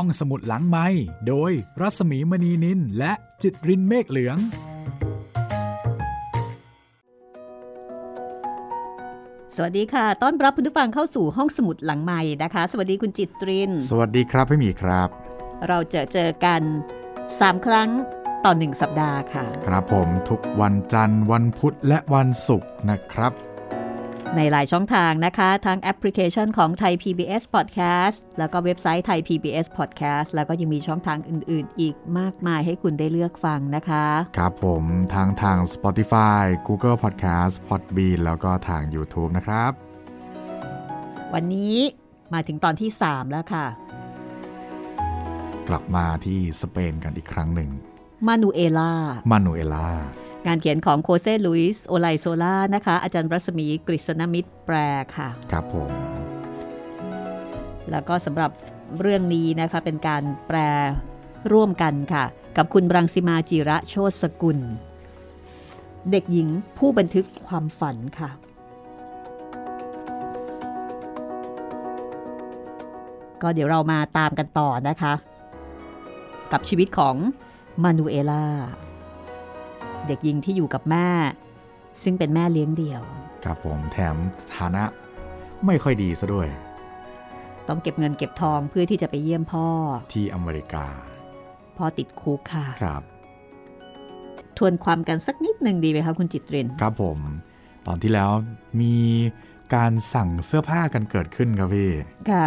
ห้องสมุดหลังไม้โดยรัสมีมณีนินและจิตรินเมฆเหลือง สวัสดีค่ะ ต้อนรับคุณผู้ฟังเข้าสู่ห้องสมุดหลังใหม่นะคะ สวัสดีคุณจิตริน สวัสดีครับพี่หมีครับ เราเจอเจอกัน 3 ครั้งต่อหนึ่งสัปดาห์ค่ะ ครับผมทุกวันจันทร์วันพุธและวันศุกร์นะครับ ในหลายช่องทางนะคะ ทั้งแอปพลิเคชันของไทย PBS Podcast แล้วก็เว็บไซต์ไทย PBS Podcast แล้วก็ยังมีช่องทางอื่น ๆ อีกมากมายให้คุณได้เลือกฟังนะคะ ครับผมทางทาง Spotify Google Podcast Podbean แล้วก็ทาง YouTube นะครับ วันนี้มาถึงตอนที่ 3 แล้วค่ะ กลับมาที่สเปนกันอีกครั้งหนึ่งมานูเอลามานูเอลา งานเขียนของโฆเซ่ลุยส์โอไลโซล่านะคะ อาจารย์รัศมีกฤษณมิตรแปลค่ะ ครับผม แล้วก็สำหรับเรื่องนี้นะคะเป็นการแปลร่วมกันค่ะ กับคุณบรังสิมาจิระโชตสกุล เด็กหญิงผู้บันทึกความฝันค่ะ ก็เดี๋ยวเรามาตามกันต่อนะคะ กับชีวิตของมานูเอลา เด็กหญิงที่อยู่กับแม่ ซึ่งเป็นแม่เลี้ยงเดี่ยว ครับผมแถมฐานะไม่ค่อยดีซะด้วย ต้องเก็บเงินเก็บทองเพื่อที่จะไปเยี่ยมพ่อ ที่อเมริกา พ่อติดคุกค่ะ ครับ ทวนความกันสักนิดหนึ่งดีไหมคะคุณจิตริน ครับผม ตอนที่แล้วมีการสั่งเสื้อผ้ากันเกิดขึ้นครับพี่ ค่ะ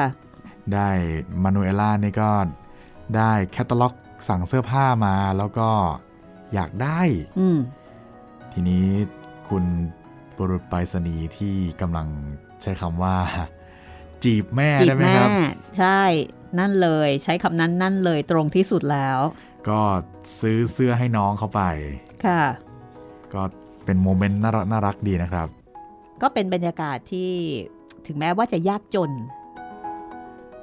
ได้มานูเอล่านี่ก็ได้แคตตาล็อกสั่งเสื้อผ้ามาแล้วก็ อยากได้อืมทีนี้คุณบุรุษไปรษณีย์ที่กำลังใช้คำว่า จีบแม่จีบได้ไหมแม่ครับ ใช่นั่นเลยใช้คำนั้นนั่นเลยตรงที่สุดแล้ว ก็ซื้อเสื้อให้น้องเขาไป ค่ะ ก็เป็นโมเมนต์น่ารักน่ารักดีนะครับ ก็เป็นบรรยากาศที่ถึงแม้ว่าจะยากจน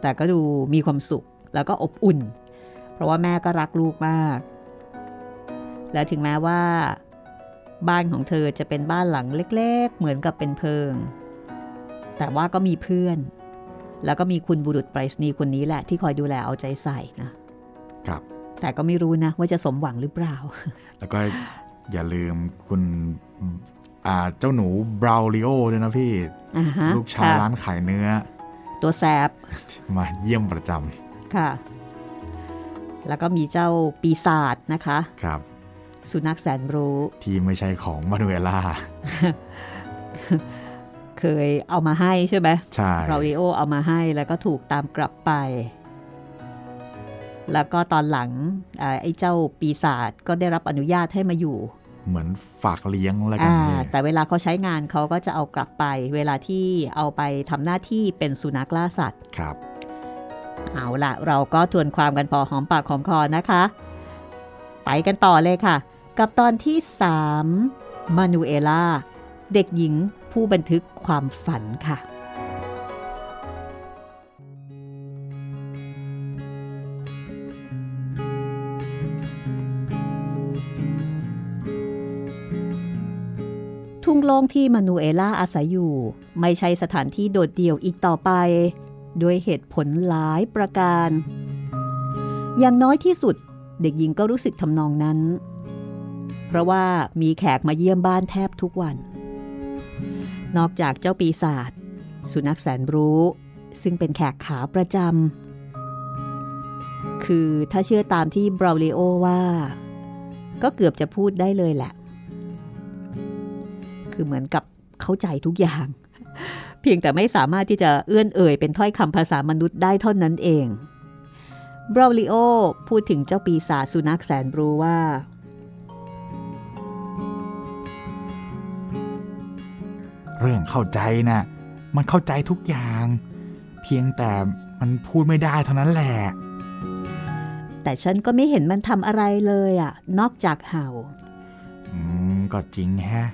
แต่ก็ดูมีความสุขแล้วก็อบอุ่น เพราะว่าแม่ก็รักลูกมาก และถึงแม้ว่า บ้านของเธอจะเป็นบ้านหลังเล็ก ๆ เหมือนกับเป็นเพิง แต่ว่าก็มีเพื่อน แล้วก็มีคุณบุรุษไปรษณีย์คนนี้แหละที่คอยดูแลเอาใจใส่นะครับ แต่ก็ไม่รู้นะว่าจะสมหวังหรือเปล่า แล้วก็อย่าลืมคุณอ่าเจ้าหนูบราวลิโอด้วยนะพี่อ่าฮะลูกชายค่ะร้านขายเนื้อ ตัวแสบ มาเยี่ยมประจค่ะ แล้วก็มีเจ้าปีศาจนะคะำครับ สุนัขแสนรู้ ที่ไม่ใช่ของมานูเอล่า เคยเอามาให้ใช่ไหมใช่เราริโอเอามาให้แล้วก็ถูกตามกลับไป แล้วก็ตอนหลังเอ่อไอ้เจ้าปีศาจก็ได้รับอนุญาตให้มาอยู่เหมือนฝากเลี้ยงแล้วกันอ่าพี่แต่เวลาเขาใช้งานเขาก็จะเอากลับไป เวลาที่เอาไปทำหน้าที่เป็นสุนัขล่าสัตว์ครับ เอาละเราก็ทวนความกันพอหอมปากหอมคอนะคะ ไปกันต่อเลยค่ะ กับตอนที่3มานูเอล่า เด็กหญิงผู้บันทึกความฝันค่ะ ทุ่งโล่งที่มานูเอล่าอาศัยอยู่ ไม่ใช่สถานที่โดดเดี่ยวอีกต่อไป ด้วยเหตุผลหลายประการ อย่างน้อยที่สุดเด็กหญิงก็รู้สึกทำนองนั้น เพราะว่ามีแขกมาเยี่ยมบ้านแทบทุกวัน นอกจากเจ้าปีศาจสุนัขแสนรู้ ซึ่งเป็นแขกขาประจำคือถ้าเชื่อตามที่บราวเลโอว่า ก็เกือบจะพูดได้เลยแหละ คือเหมือนกับเข้าใจทุกอย่าง เพียงแต่ไม่สามารถที่จะเอื้อนเอ่ยเป็นถ้อยคำภาษามนุษย์ได้เท่านั้นเองบราวลิโอพูดถึงเจ้าปีศาจสุนัขแสนรู้ว่า เรื่องเข้าใจนะมันเข้าใจทุกอย่าง เพียงแต่มันพูดไม่ได้เท่านั้นแหละ แต่ฉันก็ไม่เห็นมันทำอะไรเลยอะนอกจากเห่า อืม ก็จริงแฮะ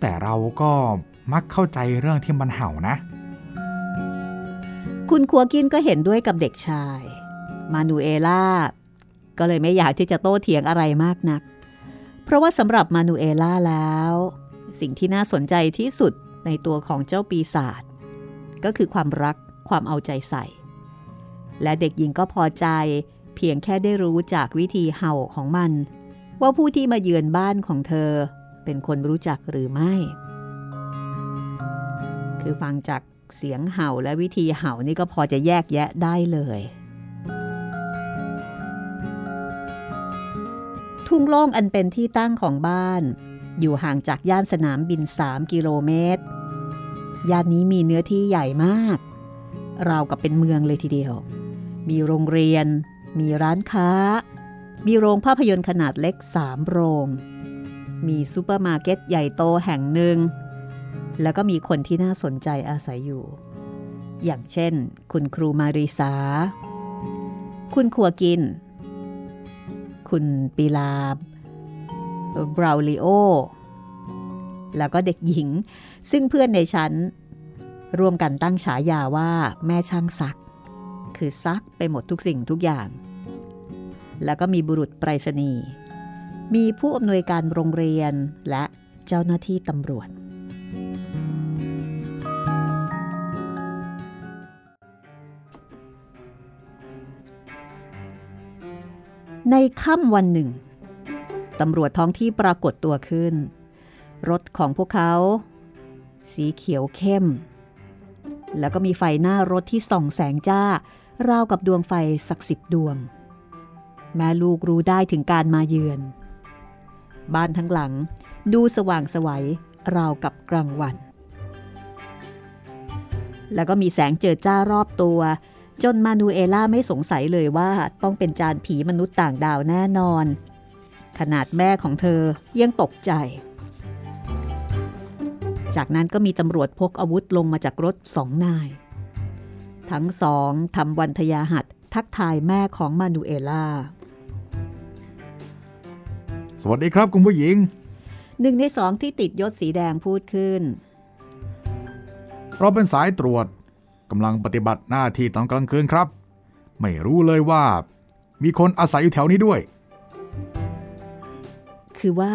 แต่เราก็มักเข้าใจเรื่องที่มันเห่านะ คุณคัวกินก็เห็นด้วยกับเด็กชาย มานูเอล่า ก็เลยไม่อยากที่จะโต้เถียงอะไรมากนัก เพราะว่าสำหรับมานูเอล่าแล้ว สิ่งที่น่าสนใจที่สุดในตัวของเจ้าปีศาจก็คือความรักความเอาใจใส่ และเด็กหญิงก็พอใจเพียงแค่ได้รู้จากวิธีเห่าของมัน ว่าผู้ที่มาเยือนบ้านของเธอ เป็นคนรู้จักหรือไม่ คือฟังจากเสียงเห่าและวิธีเห่านี่ก็พอจะแยกแยะได้เลย ทุ่งโล่งอันเป็นที่ตั้งของบ้าน อยู่ห่างจากย่านสนามบิน 3 กิโลเมตร ย่านนี้มีเนื้อที่ใหญ่มาก ราวกับเป็นเมืองเลยทีเดียว มีโรงเรียน มีร้านค้า มีโรงภาพยนตร์ขนาดเล็ก 3 โรง มีซูเปอร์มาร์เก็ตใหญ่โตแห่งหนึ่ง แล้วก็มีคนที่น่าสนใจอาศัยอยู่ อย่างเช่น คุณครูมาริสา คุณฆัวกิน คุณปีลา บราวลิโอ แล้วก็เด็กหญิง ซึ่งเพื่อนในชั้นร่วมกันตั้งฉายาว่าแม่ช่างซัก คือซักไปหมดทุกสิ่งทุกอย่าง แล้วก็มีบุรุษไปรษณีย์มีผู้อำนวยการโรงเรียนและเจ้าหน้าที่ตำรวจ ในค่ำวันหนึ่ง ตำรวจท้องที่ปรากฏตัวขึ้น รถของพวกเขา สีเขียวเข้ม แล้วก็มีไฟหน้ารถที่ส่องแสงจ้าราวกับดวงไฟสักสิบดวง แม่ลูกรู้ได้ถึงการมาเยือน บ้านทั้งหลังดูสว่างสวัยราวกับกลางวัน แล้วก็มีแสงเจิดจ้ารอบตัว จนมานูเอล่าไม่สงสัยเลยว่าต้องเป็นจานผีมนุษย์ต่างดาวแน่นอน ขนาดแม่ของเธอยังตกใจ จากนั้นก็มีตำรวจพกอาวุธลงมาจากรถสองนาย ทั้งสองทำวันทยาหัดทักทายแม่ของมานูเอล่า สวัสดีครับคุณผู้หญิง หนึ่งในสองที่ติดยศสีแดงพูดขึ้น เราเป็นสายตรวจกำลังปฏิบัติหน้าที่ตอนกลางคืนครับ ไม่รู้เลยว่า มีคนอาศัยอยู่แถวนี้ด้วย คือว่า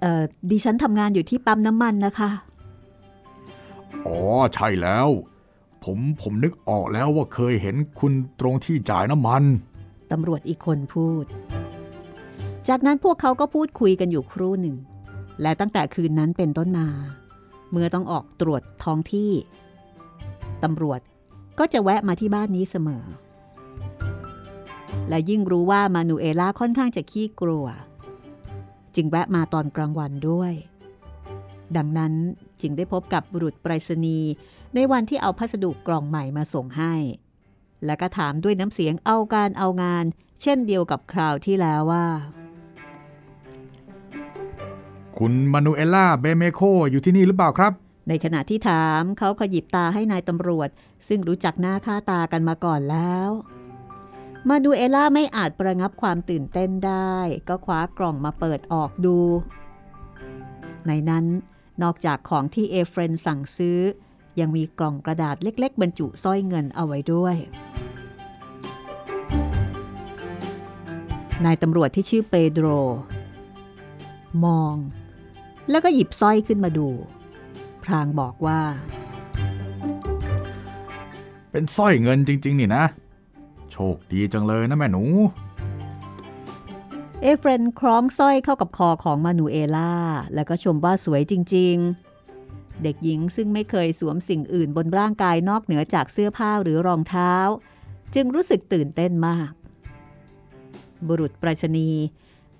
เอ่อดิฉันทำงานอยู่ที่ปั๊มน้ำมันนะคะ อ๋อ ใช่แล้ว ผมผมนึกออกแล้วว่าเคยเห็นคุณตรงที่จ่ายน้ำมัน ตำรวจอีกคนพูด จากนั้นพวกเขาก็พูดคุยกันอยู่ครู่หนึ่ง และตั้งแต่คืนนั้นเป็นต้นมา เมื่อต้องออกตรวจท้องที่ ตำรวจก็จะแวะมาที่บ้านนี้เสมอ และยิ่งรู้ว่ามานูเอล่าค่อนข้างจะขี้กลัว จึงแวะมาตอนกลางวันด้วย ดังนั้นจึงได้พบกับบุรุษไปรษณีย์ในวันที่เอาพัสดุกล่องใหม่มาส่งให้ และก็ถามด้วยน้ำเสียงเอาการเอางาน เช่นเดียวกับคราวที่แล้วว่า คุณมานูเอล่าเบเมโคอยู่ที่นี่หรือเปล่าครับ ในขณะที่ถามเขาขยิบตาให้นายตำรวจ ซึ่งรู้จักหน้าค่าตากันมาก่อนแล้ว มานูเอล่าไม่อาจระงับความตื่นเต้นได้ ก็คว้ากล่องมาเปิดออกดู ในนั้นนอกจากของที่เอเฟรนสั่งซื้อ ยังมีกล่องกระดาษเล็ก ๆ บรรจุสร้อยเงินเอาไว้ด้วยนายตำรวจที่ชื่อเปโดร มอง แล้วก็หยิบสร้อยขึ้นมาดู พรางบอกว่า เป็นสร้อยเงินจริง ๆ นี่นะ โชคดีจังเลยนะแม่หนู เอเฟรนคล้องสร้อยเข้ากับคอของมานูเอล่า แล้วก็ชมว่าสวยจริง ๆ เด็กหญิงซึ่งไม่เคยสวมสิ่งอื่นบนร่างกายนอกเหนือจากเสื้อผ้าหรือรองเท้า จึงรู้สึกตื่นเต้นมาก บุรุษไปรษณีย์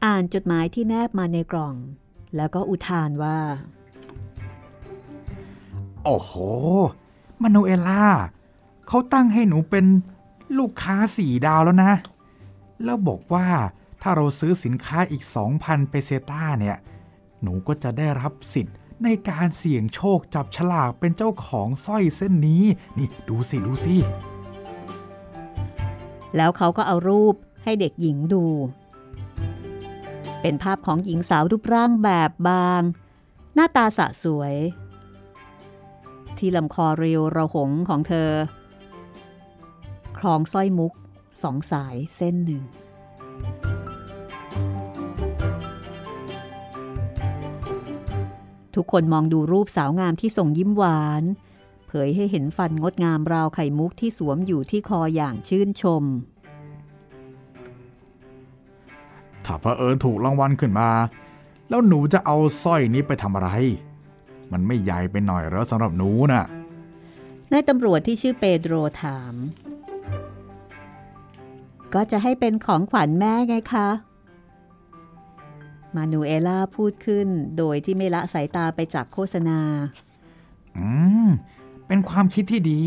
อ่านจดหมายที่แนบมาในกล่อง แล้วก็อุทานว่า โอ้โหมานูเอล่าเขาตั้งให้หนูเป็น ลูกค้าสี่ดาวแล้วนะ แล้วบอกว่าถ้าเราซื้อสินค้าอีก 2,000 เปเซต้าเนี่ย หนูก็จะได้รับสิทธิ์ในการเสี่ยงโชคจับฉลากเป็นเจ้าของสร้อยเส้นนี้ นี่ดูสิ ดูสิ แล้วเขาก็เอารูปให้เด็กหญิงดู เป็นภาพของหญิงสาวรูปร่างแบบบาง หน้าตาสะสวย ที่ลำคอเรียวระหงของเธอ คล้องสร้อยมุกสองสายเส้นหนึ่ง ทุกคนมองดูรูปสาวงามที่ส่งยิ้มหวาน เผยให้เห็นฟันงดงามราวไข่มุกที่สวมอยู่ที่คออย่างชื่นชม ถ้าเผอิญถูกรางวัลขึ้นมา แล้วหนูจะเอาสร้อยนี้ไปทำอะไร มันไม่ใหญ่ไปหน่อยเหรอสำหรับหนูน่ะนายตำรวจที่ชื่อเปโดรถาม ก็จะให้เป็นของขวัญแม่ไงคะมานูเอล่าพูดขึ้นโดยที่ไม่ละสายตาไปจากโฆษณา อืม เป็นความคิดที่ดี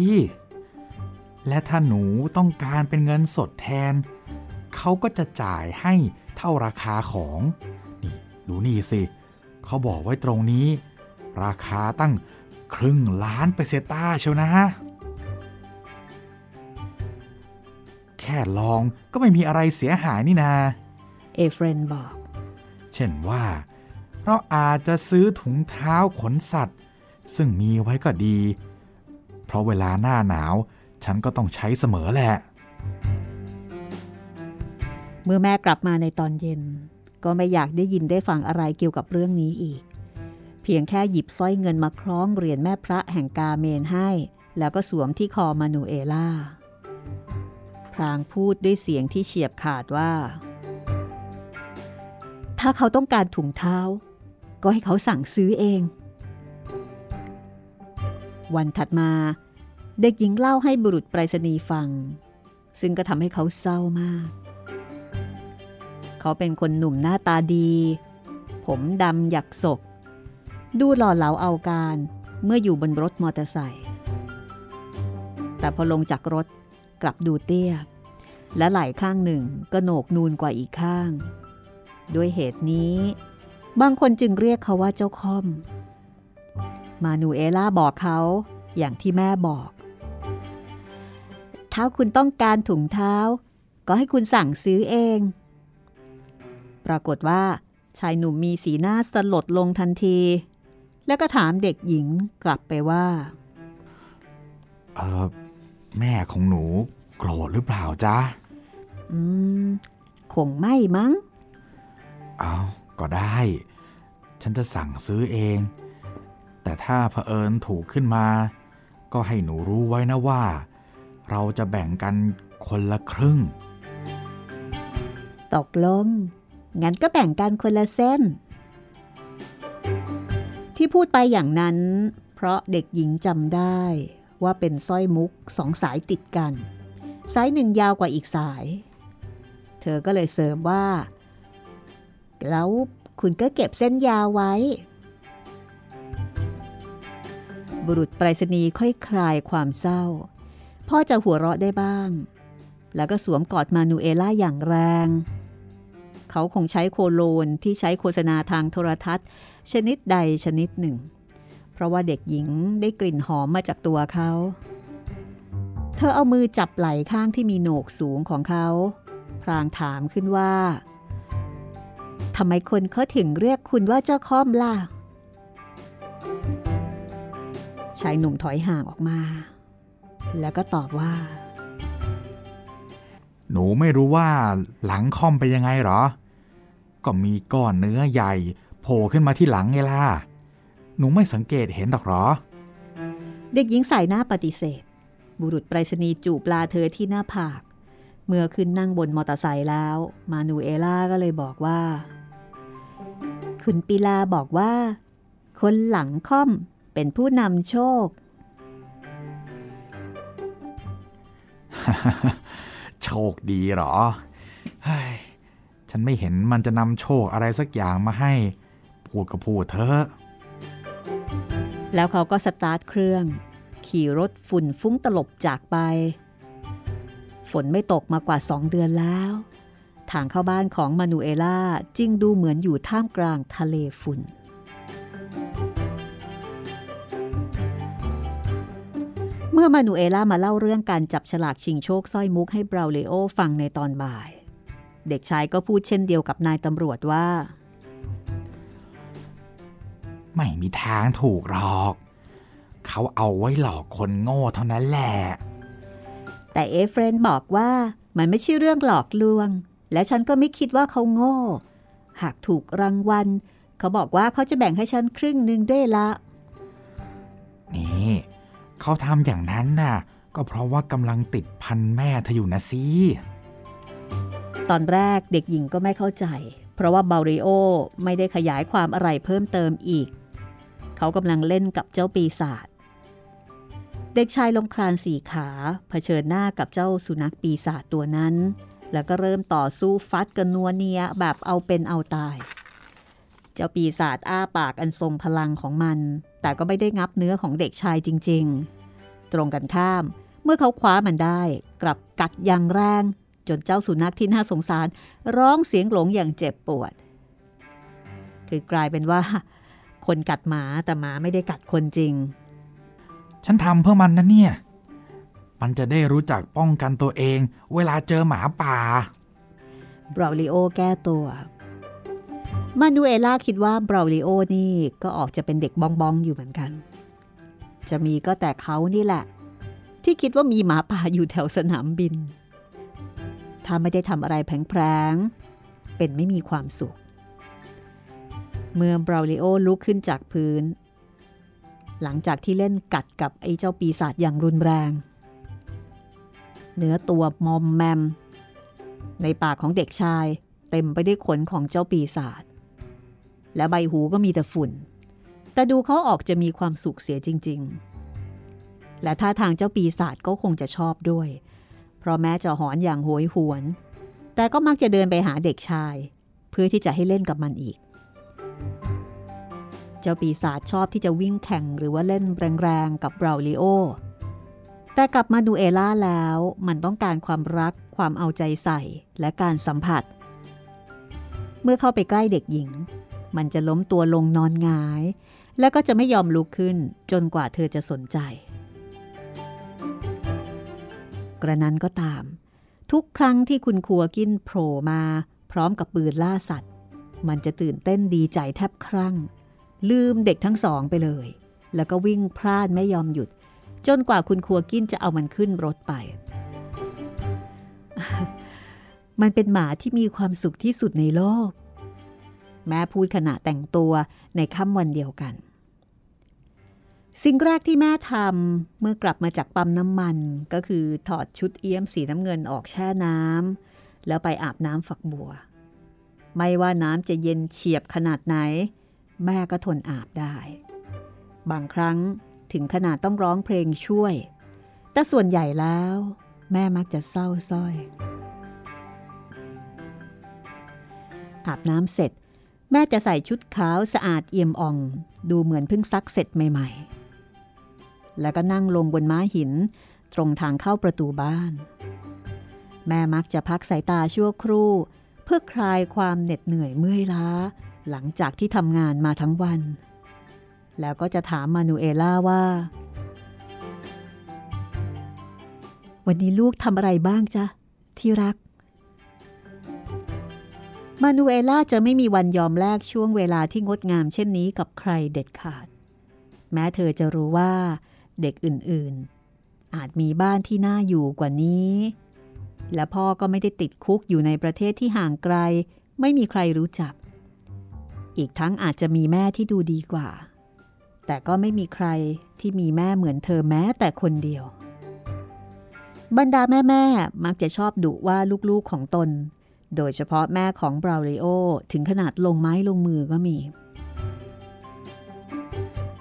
และถ้าหนูต้องการเป็นเงินสดแทน เขาก็จะจ่ายให้เท่าราคาของ นี่ดูนี่สิ เขาบอกไว้ตรงนี้ ราคาตั้งครึ่งล้านเปเซต้าเชียวนะ แค่ลองก็ไม่มีอะไรเสียหายนี่นา เอเฟรนบอก เช่นว่า เราอาจจะซื้อถุงเท้าขนสัตว์ ซึ่งมีไว้ก็ดี เพราะเวลาหน้าหนาว ฉันก็ต้องใช้เสมอแหละ เมื่อแม่กลับมาในตอนเย็น ก็ไม่อยากได้ยินได้ฟังอะไรเกี่ยวกับเรื่องนี้อีก เพียงแค่หยิบสร้อยเงินมาคล้องเหรียญแม่พระแห่งกาเมนให้ แล้วก็สวมที่คอมานูเอล่า พรางพูดด้วยเสียงที่เฉียบขาดว่า ถ้าเขาต้องการถุงเท้า ก็ให้เขาสั่งซื้อเอง วันถัดมา เด็กหญิงเล่าให้บุรุษไปรษณีย์ฟัง ซึ่งก็ทำให้เขาเศร้ามาก เขาเป็นคนหนุ่มหน้าตาดี ผมดำหยักศก ดูหล่อเหลาเอาการเมื่ออยู่บนรถมอเตอร์ไซค์แต่พอลงจากรถ กลับดูเตี้ย และไหล่ข้างหนึ่งก็โหนกนูนกว่าอีกข้าง ด้วยเหตุนี้ บางคนจึงเรียกเขาว่าเจ้าค่อม มานูเอล่าบอกเขาอย่างที่แม่บอก ถ้าคุณต้องการถุงเท้า ก็ให้คุณสั่งซื้อเอง ปรากฏว่า ชายหนุ่มมีสีหน้าสลดลงทันที แล้วก็ถามเด็กหญิงกลับไปว่า แม่ของหนูโกรธหรือเปล่าจ๊ะ อืม คงไม่มั้ง เอาก็ได้ ฉันจะสั่งซื้อเอง แต่ถ้าเผอิญถูกขึ้นมา ก็ให้หนูรู้ไว้นะว่า เราจะแบ่งกันคนละครึ่ง ตกลง งั้นก็แบ่งกันคนละเส้น ที่พูดไปอย่างนั้น เพราะเด็กหญิงจำได้ ว่าเป็นสร้อยมุกสองสายติดกัน สายหนึ่งยาวกว่าอีกสาย เธอก็เลยเสริมว่า แล้วคุณก็เก็บเส้นยาวไว้ บุรุษไปรษณีย์ค่อยคลายความเศร้า พ่อจะหัวเราะได้บ้าง แล้วก็สวมกอดมานูเอล่าอย่างแรง เขาคงใช้โคโลนที่ใช้โฆษณาทางโทรทัศน์ ชนิดใดชนิดหนึ่ง เพราะว่าเด็กหญิงได้กลิ่นหอมมาจากตัวเขา เธอเอามือจับไหล่ข้างที่มีโหนกสูงของเขา พรางถามขึ้นว่าทำไมคนเขาถึงเรียกคุณว่าเจ้าค่อมล่ะ ชายหนุ่มถอยห่างออกมา แล้วก็ตอบว่า หนูไม่รู้ว่าหลังค่อมไปยังไงหรอ ก็มีก้อนเนื้อใหญ่โผล่ขึ้นมาที่หลังไงล่ะ หนูไม่สังเกตเห็นหรอกเหรอ เด็กหญิงสายหน้าปฏิเสธ บุรุษไปรษณีย์จูบลาเธอที่หน้าผาก เมื่อขึ้นนั่งบนมอเตอร์ไซค์แล้ว มานูเอล่าก็เลยบอกว่า คุณปิลาบอกว่า คนหลังค่อมเป็นผู้นำโชค โชคดีเหรอเฮ้ยฉันไม่เห็นมันจะนำโชคอะไรสักอย่างมาให้ พูดก็พูดเถอะ แล้วเขาก็สตาร์ทเครื่อง ขี่รถฝุ่นฟุ้งตลบจากไป ฝนไม่ตกมากว่าสองเดือนแล้ว ทางเข้าบ้านของมานูเอล่าจึงดูเหมือนอยู่ท่ามกลางทะเลฝุ่น เมื่อมานูเอล่ามาเล่าเรื่องการจับฉลากชิงโชคสร้อยมุกให้บราวเลโอฟังในตอนบ่าย เด็กชายก็พูดเช่นเดียวกับนายตำรวจว่า ไม่มีทางถูกหรอก เขาเอาไว้หลอกคนโง่เท่านั้นแหละ แต่เอเฟรนบอกว่ามันไม่ใช่เรื่องหลอกลวง และฉันก็ไม่คิดว่าเขาโง่ หากถูกรางวัล เขาบอกว่าเขาจะแบ่งให้ฉันครึ่งหนึ่งด้วยละ นี่เขเขาทำอย่างนั้นน่ะ ก็เพราะว่ากำลังติดพันแม่เธออยู่นะสิตอนแรกเด็กหญิงก็ไม่เข้าใจ เพราะว่าเบาริโอไม่ได้ขยายความอะไรเพิ่มเติมอีก เขากำลังเล่นกับเจ้าปีศาจ เด็กชายลมครานสี่ขาเผชิญหน้ากับเจ้าสุนัขปีศาจตัวนั้น แล้วก็เริ่มต่อสู้ฟัดกันนัวเนียแบบเอาเป็นเอาตาย เจ้าปีศาจอ้าปากอันทรงพลังของมัน แต่ก็ไม่ได้งับเนื้อของเด็กชายจริง ๆ ตรงกันข้ามเมื่อเขาคว้ามันได้ กลับกัดอย่างแรง จนเจ้าสุนัขที่น่าสงสาร ร้องเสียงหลงอย่างเจ็บปวด คือกลายเป็นว่า คนกัดหมาแต่หมาไม่ได้กัดคนจริง ฉันทำเพื่อมันนะเนี่ย มันจะได้รู้จักป้องกันตัวเอง เวลาเจอหมาป่าบราวลิโอแก้ตัว มานูเอล่าคิดว่าบราวลิโอนี่ก็ออกจะเป็นเด็กบองบองอยู่เหมือนกัน จะมีก็แต่เขานี่แหละ ที่คิดว่ามีหมาป่าอยู่แถวสนามบิน ถ้าไม่ได้ทำอะไรแผลงๆเป็นไม่มีความสุข เมื่อบราลิโอลุกขึ้นจากพื้น หลังจากที่เล่นกัดกับไอ้เจ้าปีศาจอย่างรุนแรง เนื้อตัวมอมแมม ในปากของเด็กชายเต็มไปด้วยขนของเจ้าปีศาจและใบหูก็มีแต่ฝุ่น แต่ดูเขาออกจะมีความสุขเสียจริง ๆ และท่าทางเจ้าปีศาจก็คงจะชอบด้วย เพราะแม้จะหอนอย่างโหยหวน แต่ก็มักจะเดินไปหาเด็กชาย เพื่อที่จะให้เล่นกับมันอีก เจ้าปีศาจชอบที่จะวิ่งแข่งหรือว่าเล่นแรงๆกับเบราลิโอ แต่กลับมาดูเอล่าแล้วมันต้องการความรักความเอาใจใส่และการสัมผัส เมื่อเข้าไปใกล้เด็กหญิง มันจะล้มตัวลงนอนงาย แล้วก็จะไม่ยอมลุกขึ้นจนกว่าเธอจะสนใจ กระนั้นก็ตาม ทุกครั้งที่คุณครัวกินโผล่มา พร้อมกับปืนล่าสัตว์ มันจะตื่นเต้นดีใจแทบครั่ง ลืมเด็กทั้งสองไปเลย แล้วก็วิ่งพลาดไม่ยอมหยุด จนกว่าคุณครัวกินจะเอามันขึ้นรถไป มันเป็นหมาที่มีความสุขที่สุดในโลก แม่พูดขณะแต่งตัวในค่ำวันเดียวกัน สิ่งแรกที่แม่ทำเมื่อกลับมาจากปั๊มน้ำมันก็คือถอดชุดเอี้ยมสีน้ำเงินออกแช่น้ำแล้วไปอาบน้ำฝักบัว ไม่ว่าน้ำจะเย็นเฉียบขนาดไหน แม่ก็ทนอาบได้ บางครั้งถึงขนาดต้องร้องเพลงช่วย แต่ส่วนใหญ่แล้ว แม่มักจะเศร้าส้อย อาบน้ำเสร็จ แม่จะใส่ชุดขาวสะอาดเอี่ยมอ่อง ดูเหมือนเพิ่งซักเสร็จใหม่ๆ แล้วก็นั่งลงบนม้าหินตรงทางเข้าประตูบ้าน แม่มักจะพักสายตาชั่วครู่ เพื่อคลายความเหน็ดเหนื่อยเมื่อยล้า หลังจากที่ทำงานมาทั้งวัน แล้วก็จะถามมานูเอล่าว่า วันนี้ลูกทำอะไรบ้างจ๊ะ ที่รัก มานูเอล่าจะไม่มีวันยอมแลกช่วงเวลาที่งดงามเช่นนี้กับใครเด็ดขาด แม้เธอจะรู้ว่าเด็กอื่นๆ อาจมีบ้านที่น่าอยู่กว่านี้ และพ่อก็ไม่ได้ติดคุกอยู่ในประเทศที่ห่างไกล ไม่มีใครรู้จัก อีกทั้งอาจจะมีแม่ที่ดูดีกว่า แต่ก็ไม่มีใครที่มีแม่เหมือนเธอแม้แต่คนเดียว บรรดาแม่ๆมักจะชอบดุว่าลูกๆของตน โดยเฉพาะแม่ของบราวริโอถึงขนาดลงไม้ลงมือก็มี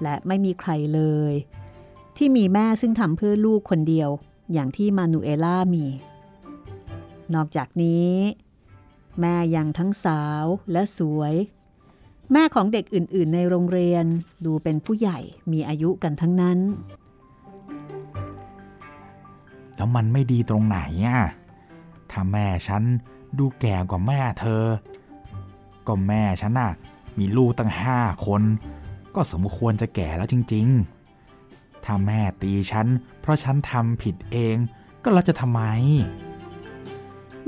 และไม่มีใครเลย ที่มีแม่ซึ่งทำเพื่อลูกคนเดียว อย่างที่มานูเอล่ามี นอกจากนี้ แม่ยังทั้งสาวและสวย แม่ของเด็กอื่นๆ ในโรงเรียนดูเป็นผู้ใหญ่มีอายุกันทั้งนั้น แล้วมันไม่ดีตรงไหนอะถ้าแม่ฉันดูแก่กว่าแม่เธอ ก็แม่ฉันน่ะมีลูกตั้งห้าคน ก็สมควรจะแก่แล้วจริง ๆ ถ้าแม่ตีฉันเพราะฉันทำผิดเองก็แล้วจะทำไม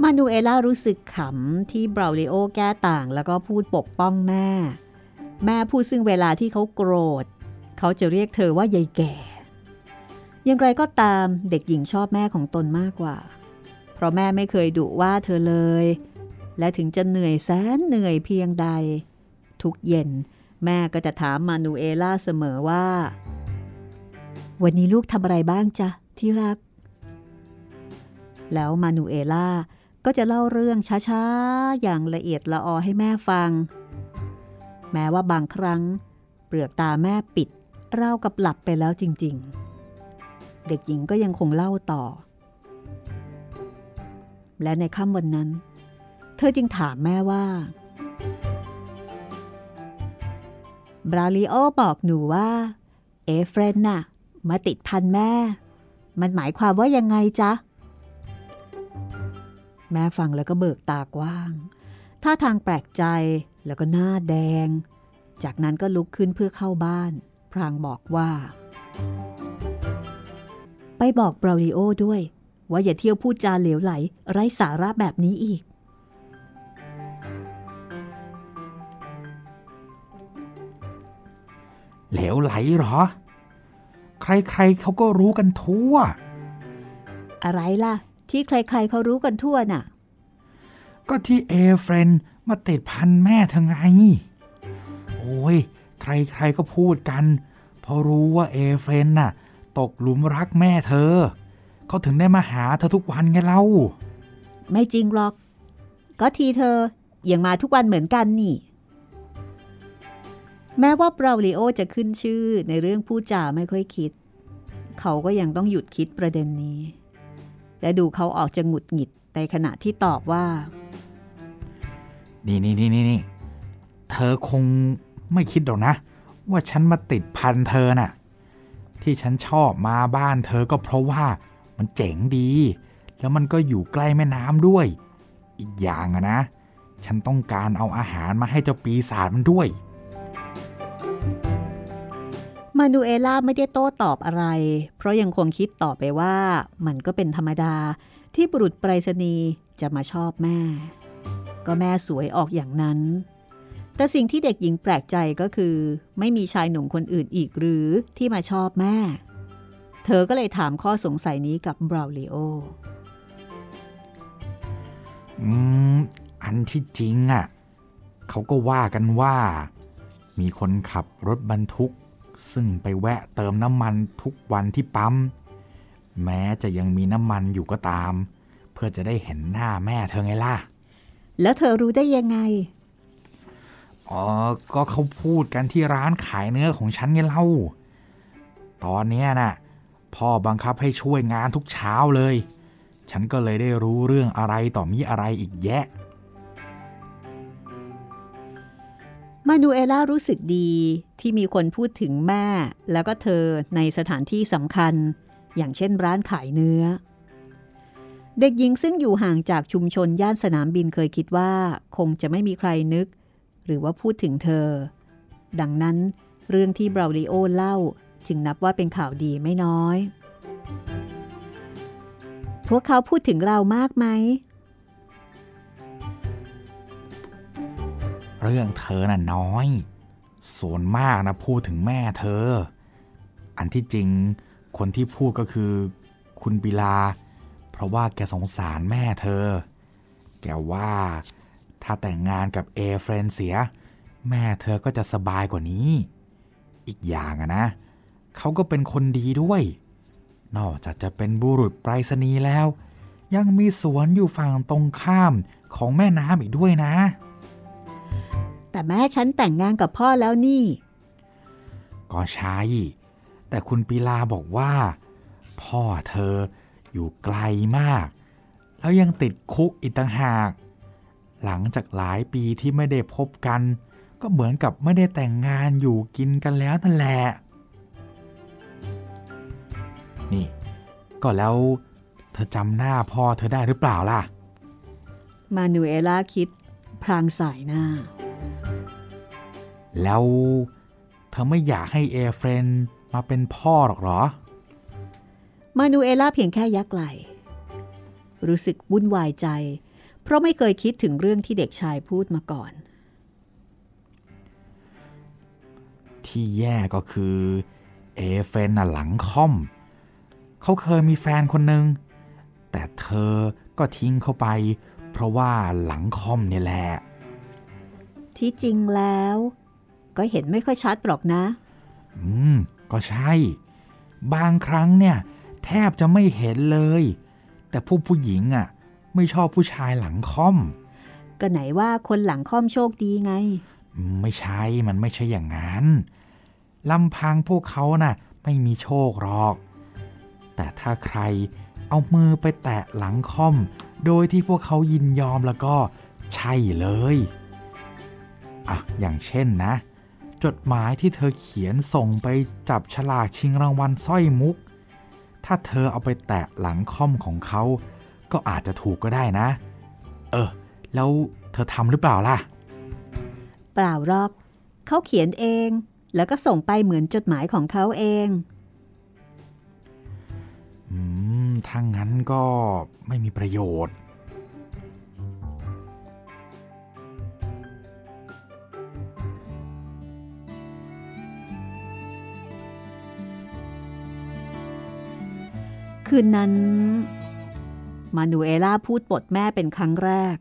มานูเอล่ารู้สึกขำที่บราวลิโอแก้ต่างแล้วก็พูดปกป้องแม่ แม่พูดซึ่งเวลาที่เขาโกรธ เขาจะเรียกเธอว่ายายแก่ อย่างไรก็ตามเด็กหญิงชอบแม่ของตนมากกว่า เพราะแม่ไม่เคยดุว่าเธอเลย และถึงจะเหนื่อยแสนเหนื่อยเพียงใด ทุกเย็น แม่ก็จะถามมานูเอล่าเสมอว่า วันนี้ลูกทำอะไรบ้างจ๊ะที่รัก แล้วมานูเอล่า ก็จะเล่าเรื่องช้าๆ อย่างละเอียดละออให้แม่ฟัง แม้ว่าบางครั้ง เปลือกตาแม่ปิดเล่ากับหลับไปแล้วจริง ๆ เด็กหญิงก็ยังคงเล่าต่อ และในค่ำวันนั้น เธอจึงถามแม่ว่า บราลิโอบอกหนูว่า เอเฟรนน่ะ มาติดพันแม่ มันหมายความว่ายังไงจ๊ะ แม่ฟังแล้วก็เบิกตากว้าง ท่าทางแปลกใจแล้วก็หน้าแดง จากนั้นก็ลุกขึ้นเพื่อเข้าบ้าน พรางบอกว่า ไปบอกบราลิโอด้วย ว่าอย่าเที่ยวพูดจาเหลวไหล ไร้สาระแบบนี้อีก เหลวไหลเหรอ ใครๆเขาก็รู้กันทั่ว อะไรล่ะ ที่ใครๆเขารู้กันทั่วน่ะ ก็ที่เอเฟรนมาติดพันแม่เธอไง โอ้ย ใครๆก็พูดกัน เพราะรู้ว่าเอเฟรนน่ะ ตกหลุมรักแม่เธอ เขาถึงได้มาหาเธอทุกวันไงเล่า ไม่จริงหรอก ก็ทีเธอยังมาทุกวันเหมือนกันนี่ แม้ว่าบราลิโอจะขึ้นชื่อในเรื่องพูดจาไม่ค่อยคิด เขาก็ยังต้องหยุดคิดประเด็นนี้ และดูเขาออกจะหงุดหงิดในขณะที่ตอบว่า นี่นี่นี่นี่นี่เธอคงไม่คิดหรอกนะ ว่าฉันมาติดพันเธอน่ะ ที่ฉันชอบมาบ้านเธอก็เพราะว่ามันเจ๋งดี แล้วมันก็อยู่ใกล้แม่น้ำด้วย อีกอย่างอะนะ ฉันต้องการเอาอาหารมาให้เจ้าปีศาจมันด้วย มานูเอล่าไม่ได้โต้ตอบอะไร เพราะยังคงคิดต่อไปว่ามันก็เป็นธรรมดาที่บุรุษไปรษณีย์จะมาชอบแม่ ก็แม่สวยออกอย่างนั้น แต่สิ่งที่เด็กหญิงแปลกใจก็คือ ไม่มีชายหนุ่มคนอื่นอีกหรือที่มาชอบแม่ เธอก็เลยถามข้อสงสัยนี้กับบราวลิโออืม อันที่จริงอะ่ะเขาก็ว่ากันว่า มีคนขับรถบรรทุก ซึ่งไปแวะเติมน้ำมันทุกวันที่ปั๊ม แม้จะยังมีน้ำมันอยู่ก็ตาม เพื่อจะได้เห็นหน้าแม่เธอไงล่ะ แล้วเธอรู้ได้ยังไง อ๋อ ก็เขาพูดกันที่ร้านขายเนื้อของฉันไงเล่า ตอนเนี้ยน่ะพ่อบังคับให้ช่วยงานทุกเช้าเลย ฉันก็เลยได้รู้เรื่องอะไรต่อมีอะไรอีกแยะ มานูเอล่ารู้สึกดีที่มีคนพูดถึงแม่ แล้วก็เธอในสถานที่สำคัญ อย่างเช่นร้านขายเนื้อ เด็กหญิงซึ่งอยู่ห่างจากชุมชนย่านสนามบินเคยคิดว่า คงจะไม่มีใครนึก หรือว่าพูดถึงเธอ ดังนั้นเรื่องที่บราลิโอเล่าจึงนับว่าเป็นข่าวดีไม่น้อย พวกเขาพูดถึงเรามากไหม เรื่องเธอน่ะน้อย ส่วนมากนะพูดถึงแม่เธอ อันที่จริงคนที่พูดก็คือ คุณบิลา เพราะว่าแกสงสารแม่เธอ แกว่าถ้าแต่งงานกับเอเฟรนเสีย แม่เธอก็จะสบายกว่านี้ อีกอย่างอะนะ เขาก็เป็นคนดีด้วย นอกจากจะเป็นบุรุษไปรษณีย์แล้ว ยังมีสวนอยู่ฝั่งตรงข้ามของแม่น้ำอีกด้วยนะ แต่แม่ฉันแต่งงานกับพ่อแล้วนี่ ก็ใช่ แต่คุณปีลาบอกว่า พ่อเธออยู่ไกลมาก แล้วยังติดคุกอีกต่างหาก หลังจากหลายปีที่ไม่ได้พบกัน ก็เหมือนกับไม่ได้แต่งงานอยู่กินกันแล้วนั่นแหละ นี่ ก็แล้ว เธอจำหน้าพ่อเธอได้หรือเปล่าล่ะ มานูเอล่าคิด พลางส่ายหน้า แล้วเธอไม่อยากให้เอเฟรนมาเป็นพ่อหรอกเหรอ มานูเอล่าเพียงแค่ยักไหลรู้สึกวุ่นวายใจ เพราะไม่เคยคิดถึงเรื่องที่เด็กชายพูดมาก่อน ที่แย่ก็คือเอเฟนน่ะหลังค่อม เขาเคยมีแฟนคนหนึ่ง แต่เธอก็ทิ้งเขาไป เพราะว่าหลังค่อมเนี่ยแหละ ที่จริงแล้ว ก็เห็นไม่ค่อยชัดหรอกนะ อืม ก็ใช่ บางครั้งเนี่ย แทบจะไม่เห็นเลย แต่ผู้ผู้หญิงอะ่ะ ไม่ชอบผู้ชายหลังค่อม ก็ไหนว่าคนหลังค่อมโชคดีไง ไม่ใช่ มันไม่ใช่อย่างนั้นลำพังพวกเขาน่ะ ไม่มีโชคหรอก แต่ถ้าใครเอามือไปแตะหลังค่อม โดยที่พวกเขายินยอมแล้วก็ใช่เลยอะอย่างเช่นนะ จดหมายที่เธอเขียนส่งไปจับฉลากชิงรางวัลสร้อยมุก ถ้าเธอเอาไปแตะหลังค่อมของเขา ก็อาจจะถูกก็ได้นะ เออ แล้วเธอทำหรือเปล่าล่ะ เปล่าหรอก เขาเขียนเอง แล้วก็ส่งไปเหมือนจดหมายของเขาเอง ถ้างั้นก็ไม่มีประโยชน์ คืนนั้น มานูเอล่าพูดปดแม่เป็นครั้งแรก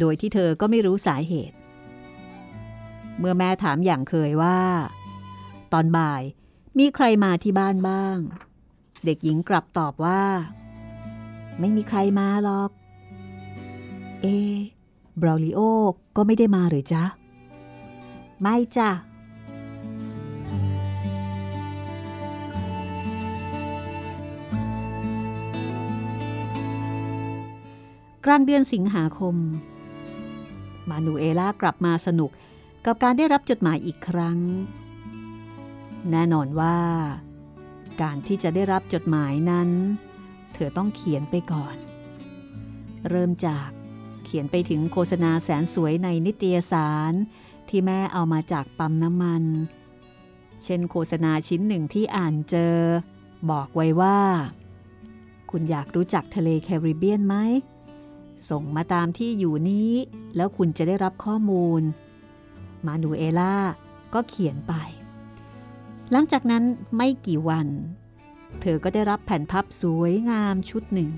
โดยที่เธอก็ไม่รู้สาเหตุ เมื่อแม่ถามอย่างเคยว่า ตอนบ่ายมีใครมาที่บ้านบ้าง เด็กหญิงกลับตอบว่า ไม่มีใครมาหรอก เอบราลิโอก็ไม่ได้มาหรือจ๊ะ ไม่จ้ะกลางเดือนสิงหาคม มานูเอล่ากลับมาสนุกกับการได้รับจดหมายอีกครั้ง แน่นอนว่า การที่จะได้รับจดหมายนั้น เธอต้องเขียนไปก่อน เริ่มจากเขียนไปถึงโฆษณาแสนสวยในนิตยสารที่แม่เอามาจากปั๊มน้ำมัน เช่นโฆษณาชิ้นหนึ่งที่อ่านเจอ บอกไว้ว่า คุณอยากรู้จักทะเลแคริบเบียนไหม ส่งมาตามที่อยู่นี้ แล้วคุณจะได้รับข้อมูล มานูเอล่าก็เขียนไป หลังจากนั้นไม่กี่วัน เธอก็ได้รับแผ่นพับสวยงามชุดหนึ่ง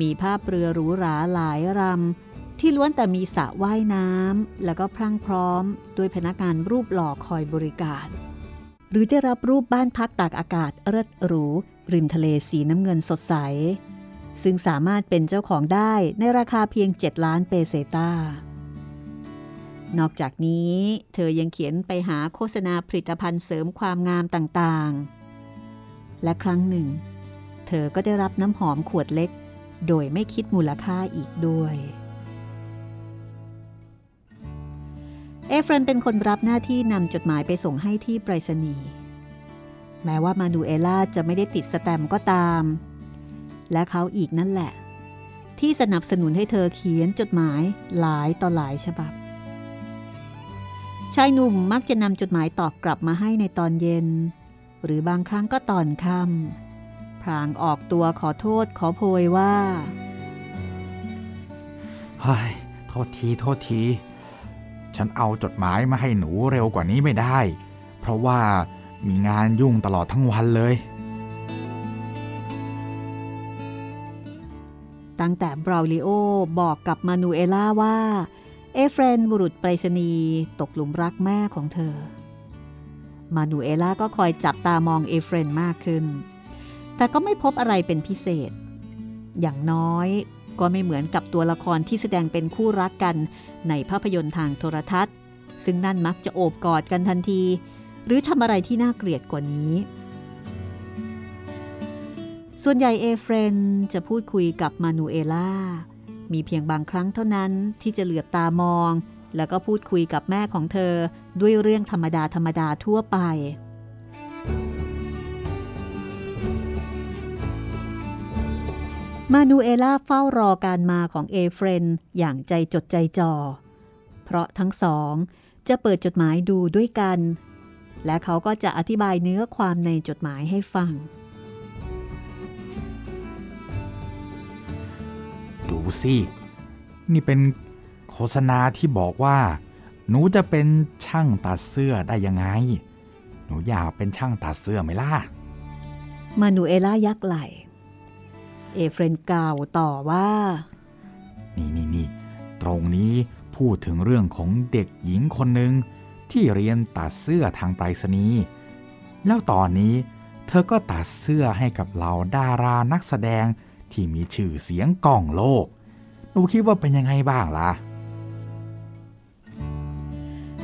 มีภาพเรือหรูหราหลายรำ ที่ล้วนแต่มีสระว่ายน้ำแล้วก็พรั่งพร้อมด้วยพนักงานรูปหล่อคอยบริการ หรือได้รับรูปบ้านพักตากอากาศเลิศหรู ริมทะเลสีน้ำเงินสดใส ซึ่งสามารถเป็นเจ้าของได้ในราคาเพียง 7 ล้านเปเซตา นอกจากนี้เธอยังเขียนไปหาโฆษณาผลิตภัณฑ์เสริมความงามต่างๆ และครั้งหนึ่ง เธอก็ได้รับน้ำหอมขวดเล็ก โดยไม่คิดมูลค่าอีกด้วย เอฟรนเป็นคนรับหน้าที่นำจดหมายไปส่งให้ที่ไปรษณีย์ แม้ว่ามานูเอล่าจะไม่ได้ติดสแตมก็ตาม และเขาอีกนั่นแหละ ที่สนับสนุนให้เธอเขียนจดหมายหลายต่อหลายฉบับ ชายหนุ่มมักจะนำจดหมายตอบกลับมาให้ในตอนเย็น หรือบางครั้งก็ตอนค่ำพรางออกตัวขอโทษขอโพยว่าเฮ้ยโทษทีโทษที ฉันเอาจดหมายมาให้หนูเร็วกว่านี้ไม่ได้ เพราะว่ามีงานยุ่งตลอดทั้งวันเลย ตั้งแต่บราวลิโอบอกกับมานูเอล่าว่า เอเฟรนบุรุษไปรษณีย์ตกหลุมรักแม่ของเธอ มานูเอล่าก็คอยจับตามองเอเฟรนมากขึ้น แต่ก็ไม่พบอะไรเป็นพิเศษ อย่างน้อยก็ไม่เหมือนกับตัวละครที่แสดงเป็นคู่รักกันในภาพยนตร์ทางโทรทัศน์ ซึ่งนั่นมักจะโอบกอดกันทันที หรือทำอะไรที่น่าเกลียดกว่านี้ ส่วนใหญ่เอเฟรนจะพูดคุยกับมานูเอล่า มีเพียงบางครั้งเท่านั้นที่จะเหลือบตามอง แล้วก็พูดคุยกับแม่ของเธอด้วยเรื่องธรรมดาธรรมดาทั่วไป มานูเอล่าเฝ้ารอการมาของเอเฟรนอย่างใจจดใจจ่อ เพราะทั้งสองจะเปิดจดหมายดูด้วยกัน และเขาก็จะอธิบายเนื้อความในจดหมายให้ฟัง ดูสินี่เป็นโฆษณาที่บอกว่า หนูจะเป็นช่างตัดเสื้อได้ยังไง หนูอยากเป็นช่างตัดเสื้อไหมล่ะ มานูเอล่ายักไหล เอเฟรนกล่าวต่อว่า นี่นี่นี่ตรงนี้พูดถึงเรื่องของเด็กหญิงคนหนึ่งที่เรียนตัดเสื้อทางไปรษณีย์แล้วตอนนี้เธอก็ตัดเสื้อให้กับเหล่าดารานักแสดง ที่มีชื่อเสียงกล้องโลก หนูคิดว่าเป็นยังไงบ้างล่ะ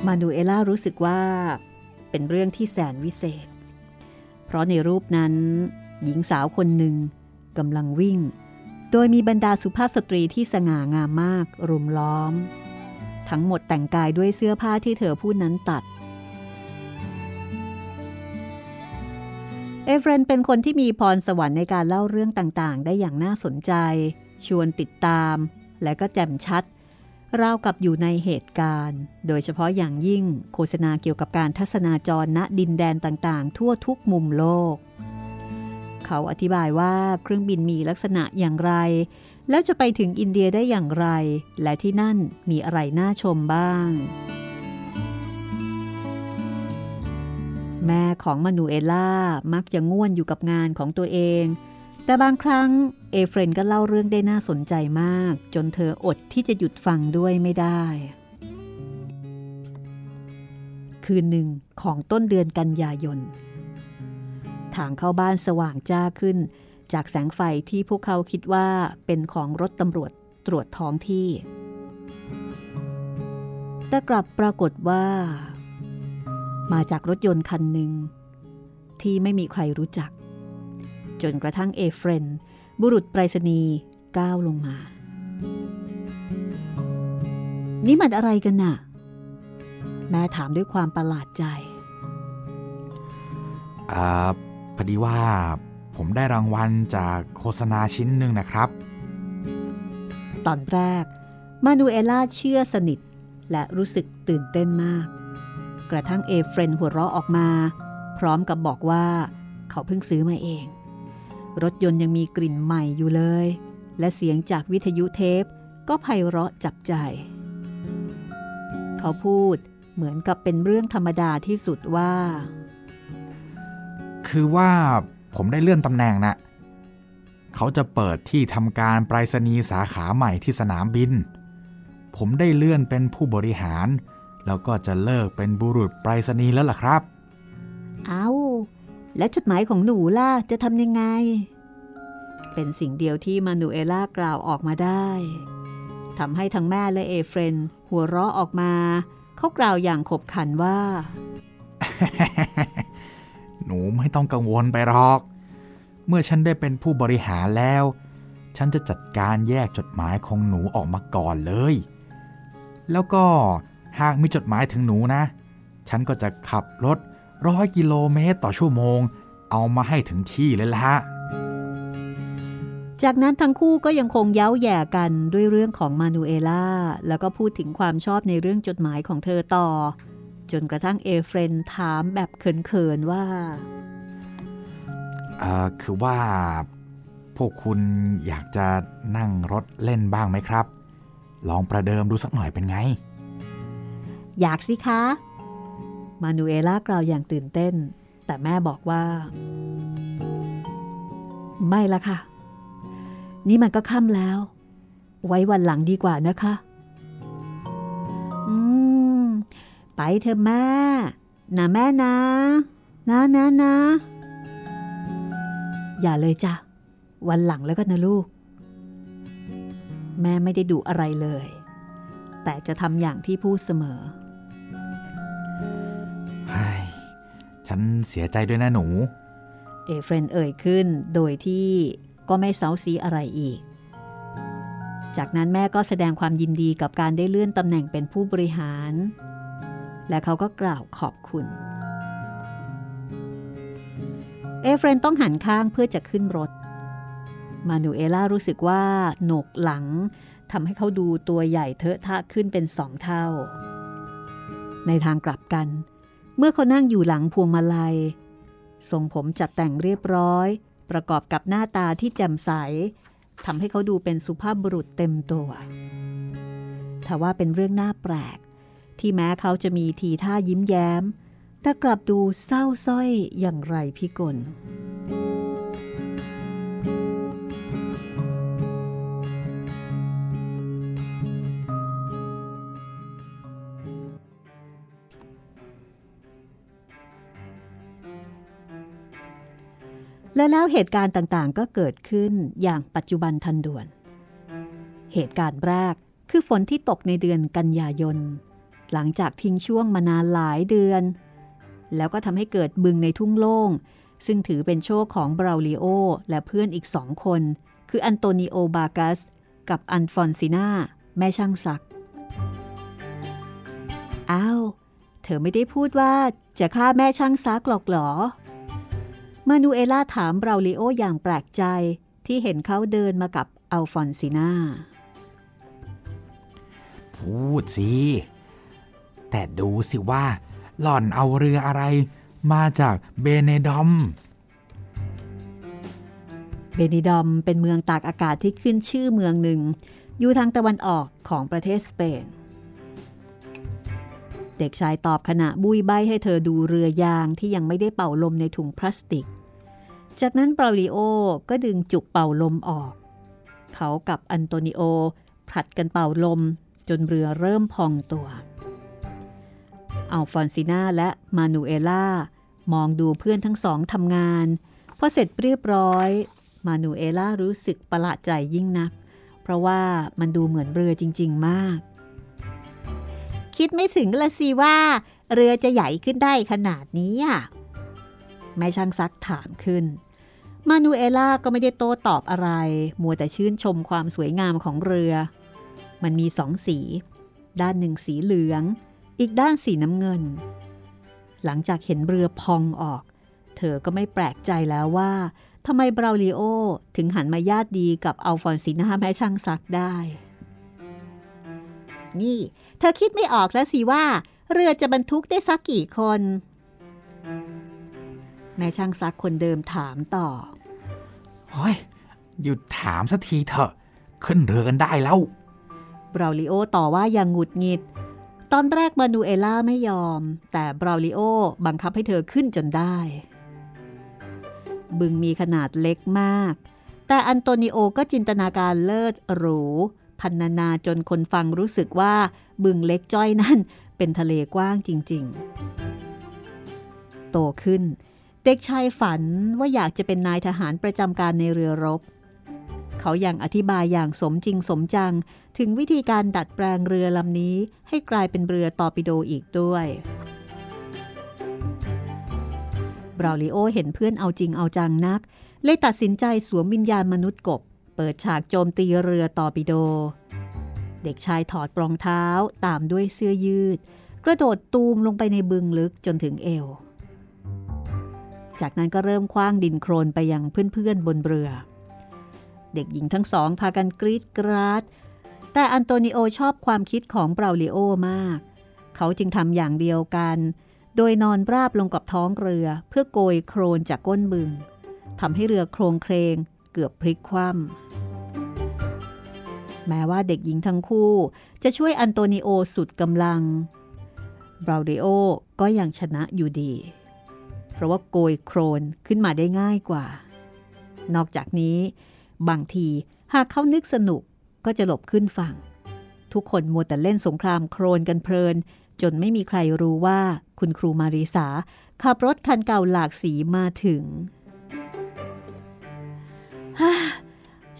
มานูเอล่ารู้สึกว่า เป็นเรื่องที่แสนวิเศษ เพราะในรูปนั้น หญิงสาวคนหนึ่งกำลังวิ่ง โดยมีบรรดาสุภาพสตรีที่สง่างามมากรุมล้อม ทั้งหมดแต่งกายด้วยเสื้อผ้าที่เธอผู้นั้นตัด เอเฟรนเป็นคนที่มีพรสวรรค์ในการเล่าเรื่องต่างๆ ได้อย่างน่าสนใจ ชวนติดตาม และก็แจ่มชัดราวกับอยู่ในเหตุการณ์ โดยเฉพาะอย่างยิ่งโฆษณาเกี่ยวกับการทัศนาจรณดินแดนต่างๆ ทั่วทุกมุมโลก เขาอธิบายว่าเครื่องบินมีลักษณะอย่างไร แล้วจะไปถึงอินเดียได้อย่างไร และที่นั่นมีอะไรน่าชมบ้าง แม่ของมานูเอล่ามักจะง่วนอยู่กับงานของตัวเอง แต่บางครั้งเอเฟรนก็เล่าเรื่องได้น่าสนใจมาก จนเธออดที่จะหยุดฟังด้วยไม่ได้ คืนหนึ่งของต้นเดือนกันยายน ทางเข้าบ้านสว่างจ้าขึ้น จากแสงไฟที่พวกเขาคิดว่าเป็นของรถตำรวจตรวจท้องที่ แต่กลับปรากฏว่า มาจากรถยนต์คันหนึ่ง ที่ไม่มีใครรู้จัก จนกระทั่งเอเฟรน บุรุษไปรษณีย์ก้าวลงมา นี่มันอะไรกันน่ะ แม่ถามด้วยความประหลาดใจอ่าพอดีว่าผมได้รางวัลจากโฆษณาชิ้นหนึ่งนะครับ ตอนแรก มานูเอล่าเชื่อสนิทและรู้สึกตื่นเต้นมาก กระทั่งเอเฟรนหัวเราะออกมา พร้อมกับบอกว่า เขาเพิ่งซื้อมาเอง รถยนต์ยังมีกลิ่นใหม่อยู่เลย และเสียงจากวิทยุเทปก็ไพเราะจับใจ เขาพูดเหมือนกับเป็นเรื่องธรรมดาที่สุดว่า คือว่าผมได้เลื่อนตำแหน่งนะ เขาจะเปิดที่ทำการไปรษณีย์สาขาใหม่ที่สนามบิน ผมได้เลื่อนเป็นผู้บริหาร แล้วก็จะเลิกเป็นบุรุษไปรษณีย์แล้วล่ะครับ เอาและจดหมายของหนูล่ะจะทำยังไง เป็นสิ่งเดียวที่มานูเอล่ากล่าวออกมาได้ทำให้ทั้งแม่และเอเฟรน หัวเราะออกมา เขากล่าวอย่างขบขันว่า หนูไม่ต้องกังวลไปหรอก เมื่อฉันได้เป็นผู้บริหารแล้ว ฉันจะจัดการแยกจดหมายของหนูออกมาก่อนเลย แล้วก็ หากมีจดหมายถึงหนูนะ ฉันก็จะขับรถร้อยกิโลเมตรต่อชั่วโมง เอามาให้ถึงที่เลยละจากนั้นทั้งคู่ก็ยังคงเย้าแย่กันด้วยเรื่องของมานูเอล่า แล้วก็พูดถึงความชอบในเรื่องจดหมายของเธอต่อ จนกระทั่งเอเฟรนถามแบบเขิน ๆ ว่าเอ่อคือว่า พวกคุณอยากจะนั่งรถเล่นบ้างไหมครับ ลองประเดิมดูสักหน่อยเป็นไง อยากสิคะ มานูเอล่ากล่าวอย่างตื่นเต้น แต่แม่บอกว่า ไม่ละค่ะ นี่มันก็ค่ำแล้ว ไว้วันหลังดีกว่านะคะ อืม ไปเถอะแม่นะแม่นะ นะนะนะ อย่าเลยจ้ะ วันหลังแล้วกันนะลูก แม่ไม่ได้ดูอะไรเลย แต่จะทำอย่างที่พูดเสมอ ฉันเสียใจด้วยนะหนู เอเฟรนเอ่ยขึ้นโดยที่ก็ไม่เซาซีอะไรอีก จากนั้นแม่ก็แสดงความยินดีกับการได้เลื่อนตำแหน่งเป็นผู้บริหาร และเขาก็กล่าวขอบคุณ เอเฟรนต้องหันข้างเพื่อจะขึ้นรถ มานูเอล่ารู้สึกว่าโหนกหลังทำให้เขาดูตัวใหญ่เทอะทะขึ้นเป็นสองเท่า ในทางกลับกัน เมื่อเขานั่งอยู่หลังพวงมาลัย ทรงผมจัดแต่งเรียบร้อย ประกอบกับหน้าตาที่แจ่มใสทำให้เขาดูเป็นสุภาพบุรุษเต็มตัวทว่าเป็นเรื่องน่าแปลก ที่แม้เขาจะมีทีท่ายิ้มแย้ม แต่กลับดูเศร้าส้อยอย่างไรพิกล และแล้วเหตุการณ์ต่างๆ ก็เกิดขึ้นอย่างปัจจุบันทันด่วน เหตุการณ์แรกคือฝนที่ตกในเดือนกันยายน หลังจากทิ้งช่วงมานานหลายเดือน แล้วก็ทำให้เกิดบึงในทุ่งโล่ง ซึ่งถือเป็นโชคของบราวลิโอ และเพื่อนอีกสองคน คืออันโตนิโอบากัส กับอัลฟอนซินาแม่ช่างซักอ้าว เธอไม่ได้พูดว่าจะฆ่าแม่ช่างซักหรอกหรอ มานูเอล่าถามบราวลิโออย่างแปลกใจที่เห็นเขาเดินมากับอัลฟอนซินาพูดสิ แต่ดูสิว่า หล่อนเอาเรืออะไรมาจากเบเนดอม เบนิดอมเป็นเมืองตากอากาศที่ขึ้นชื่อเมืองหนึ่ง อยู่ทางตะวันออกของประเทศสเปน เด็กชายตอบขณะบุ้ยใบ้ให้เธอดูเรือยางที่ยังไม่ได้เป่าลมในถุงพลาสติก จากนั้นบราวลิโอก็ดึงจุกเป่าลมออก เขากับอันโตนิโอผลัดกันเป่าลมจนเรือเริ่มพองตัวอัลฟอนซินาและมานูเอล่ามองดูเพื่อนทั้งสองทำงาน พอเสร็จเรียบร้อย มานูเอล่ารู้สึกประหลาดใจยิ่งนัก เพราะว่ามันดูเหมือนเรือจริง ๆ มาก คิดไม่ถึงละสิว่า เรือจะใหญ่ขึ้นได้ขนาดนี้อะแม่ช่างซักถามขึ้น มานูเอล่าก็ไม่ได้โต้ตอบอะไร มัวแต่ชื่นชมความสวยงามของเรือ มันมีสองสี ด้านหนึ่งสีเหลือง อีกด้านสีน้ำเงิน หลังจากเห็นเรือพองออก เธอก็ไม่แปลกใจแล้วว่าทำไมบราวลิโอถึงหันมาญาติดีกับอัลฟอนซินาแม่ช่างซักได้ นี่ เธอคิดไม่ออกแล้วสิว่า เรือจะบรรทุกได้สักกี่คนแม่ช่างซักคนเดิมถามต่อเฮ้ยหยุดถามสักทีเถอะ ขึ้นเรือกันได้แล้วบราวลิโอต่อว่าอย่างหงุดหงิด ตอนแรกมานูเอล่าไม่ยอม แต่บราวลิโอบังคับให้เธอขึ้นจนได้ บึงมีขนาดเล็กมาก แต่อันโตนิโอก็จินตนาการเลิศหรู พันนานาจนคนฟังรู้สึกว่าบึงเล็กจ้อยนั่นเป็นทะเลกว้างจริง ๆ โตขึ้น เด็กชายฝันว่าอยากจะเป็นนายทหารประจำการในเรือรบ เขายังอธิบายอย่างสมจริงสมจัง ถึงวิธีการดัดแปลงเรือลำนี้ให้กลายเป็นเรือตอร์ปิโดอีกด้วยบราลิโอเห็นเพื่อนเอาจริงเอาจังนัก เลยตัดสินใจสวมวิญญาณมนุษย์กบ เปิดฉากโจมตีเรือตอร์ปิโด เด็กชายถอดรองเท้าตามด้วยเสื้อยืด กระโดดตูมลงไปในบึงลึกจนถึงเอว จากนั้นก็เริ่มขว้างดินโคลนไปยังเพื่อนๆบนเรือ เด็กหญิงทั้งสองพากันกรี๊ดกร๊าด แต่อันโตนิโอชอบความคิดของเปาลิโอมาก เขาจึงทำอย่างเดียวกัน โดยนอนราบลงกับท้องเรือเพื่อโกยโครนจากก้นบึงทำให้เรือโครงเครง เกือบพลิกคว่ำแม้ว่าเด็กหญิงทั้งคู่จะช่วยอันโตนิโอสุดกำลังบราวเดโอก็ยังชนะอยู่ดี เพราะว่าโกยโครนขึ้นมาได้ง่ายกว่า นอกจากนี้ บางทีหากเขานึกสนุกก็จะหลบขึ้นฝั่ง ทุกคนมัวแต่เล่นสงครามโครนกันเพลิน จนไม่มีใครรู้ว่าคุณครูมาริสาขับรถคันเก่าหลากสีมาถึง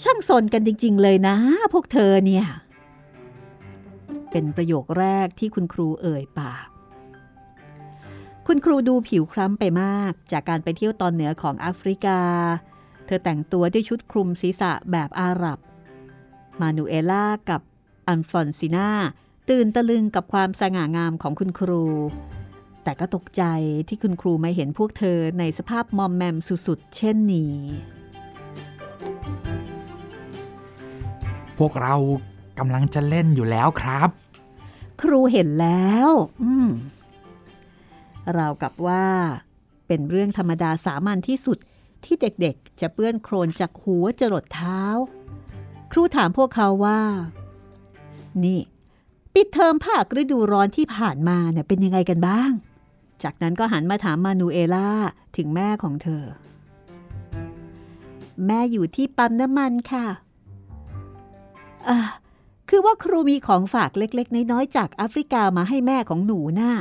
ช่างสนกันจริง ๆ เลยนะ พวกเธอเนี่ย เป็นประโยคแรกที่คุณครูเอ่ยปาก คุณครูดูผิวคล้ำไปมากจากการไปเที่ยวตอนเหนือของแอฟริกา เธอแต่งตัวด้วยชุดคลุมศีรษะแบบอาหรับ มานูเอล่ากับอันฟอนซินาตื่นตะลึงกับความสง่างามของคุณครู แต่ก็ตกใจที่คุณครูไม่เห็นพวกเธอในสภาพมอมแมมสุดๆ เช่นนี้ พวกเรากำลังจะเล่นอยู่แล้วครับ ครูเห็นแล้วอืมรากับว่า เป็นเรื่องธรรมดาสามัญที่สุดที่เด็กๆ จะเปื้อนโครนจากหัวจรดเท้า ครูถามพวกเขาว่า นี่ ปิดเทอมภาคฤดูร้อนที่ผ่านมาเนี่ยเป็นยังไงกันบ้าง จากนั้นก็หันมาถามมานูเอล่าถึงแม่ของเธอ แม่อยู่ที่ปั๊มน้ำมันค่ะ คือว่าครูมีของฝากเล็กๆ น้อยๆ จากแอฟริกามาให้แม่ของหนูน่ะ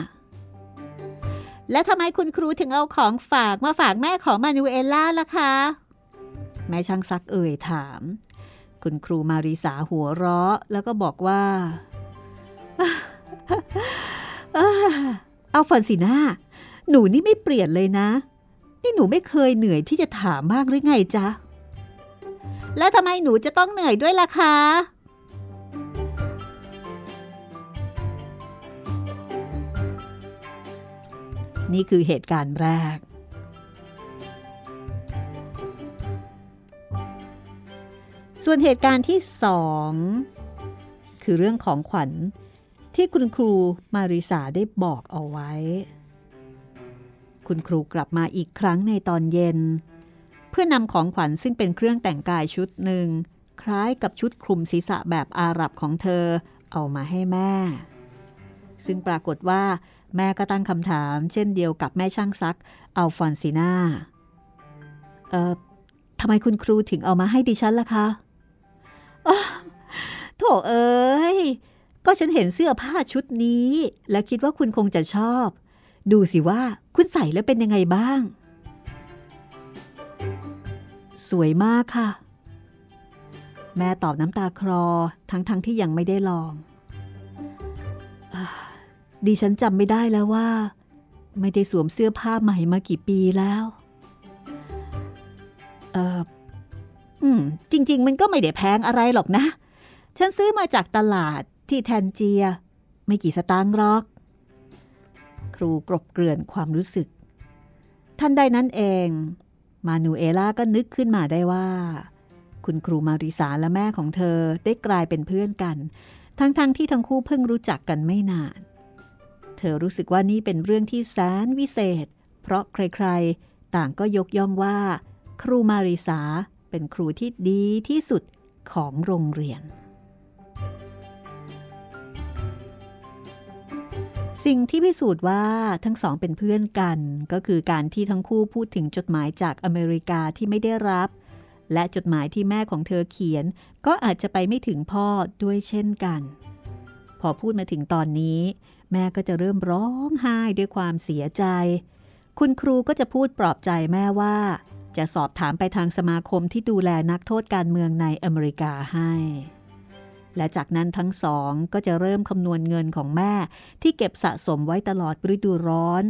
แล้วทำไมคุณครูถึงเอาของฝากมาฝากแม่ของมานูเอลล่าล่ะคะ แม่ช่างซักเอ่ยถาม คุณครูมาริสาหัวเราะ แล้วก็บอกว่าเอาฟอนสิน่าหนูนี่ไม่เปลี่ยนเลยนะ นี่หนูไม่เคยเหนื่อยที่จะถามบ้างหรือไงจ๊ะ แล้วทำไมหนูจะต้องเหนื่อยด้วยล่ะคะ นี่คือเหตุการณ์แรก ส่วนเหตุการณ์ที่สองคือเรื่องของขวัญที่คุณครูมาริสาได้บอกเอาไว้ คุณครูกลับมาอีกครั้งในตอนเย็น เพื่อนำของขวัญซึ่งเป็นเครื่องแต่งกายชุดหนึ่ง คล้ายกับชุดคลุมศีรษะแบบอาหรับของเธอเอามาให้แม่ ซึ่งปรากฏว่า แม่ก็ตั้งคำถาม เช่นเดียวกับแม่ช่างซักอัลฟอนซีนาเอ่อทำไมคุณครูถึงเอามาให้ดิฉันล่ะคะโถเอ้ย ก็ฉันเห็นเสื้อผ้าชุดนี้ และคิดว่าคุณคงจะชอบ ดูสิว่าคุณใส่แล้วเป็นยังไงบ้าง สวยมากค่ะ แม่ตอบน้ำตาคลอทั้งๆทที่ยังไม่ได้ลอง ดิฉันจำไม่ได้แล้วว่า ไม่ได้สวมเสื้อผ้าใหม่มากี่ปีแล้ว เอออืม จริง ๆ มันก็ไม่ได้แพงอะไรหรอกนะ ฉันซื้อมาจากตลาดที่แทนเจีย ไม่กี่สตางค์หรอก ครูกรบเกลื่อนความรู้สึก ท่านใดนั้นเอง มานูเอล่าก็นึกขึ้นมาได้ว่า คุณครูมาริสาและแม่ของเธอได้กลายเป็นเพื่อนกัน ทั้งๆทที่ทั้งคู่เพิ่งรู้จักกันไม่นาน ธอรู้สึกว่านี่เป็นเรื่องที่แสนวิเศษ เพราะใครๆ ต่างก็ยกย่องว่า ครูมาริสาเป็นครูที่ดีที่สุดของโรงเรียน สิ่งที่พิสูจน์ว่าทั้งสองเป็นเพื่อนกัน ก็คือการที่ทั้งคู่พูดถึงจดหมายจากอเมริกาที่ไม่ได้รับ และจดหมายที่แม่ของเธอเขียน ก็อาจจะไปไม่ถึงพ่อด้วยเช่นกัน พอพูดมาถึงตอนนี้ แม่ก็จะเริ่มร้องไห้ด้วยความเสียใจ คุณครูก็จะพูดปลอบใจแม่ว่า จะสอบถามไปทางสมาคมที่ดูแลนักโทษการเมืองในอเมริกาให้ และจากนั้นทั้งสองก็จะเริ่มคำนวณเงินของแม่ที่เก็บสะสมไว้ตลอดฤดูร้อน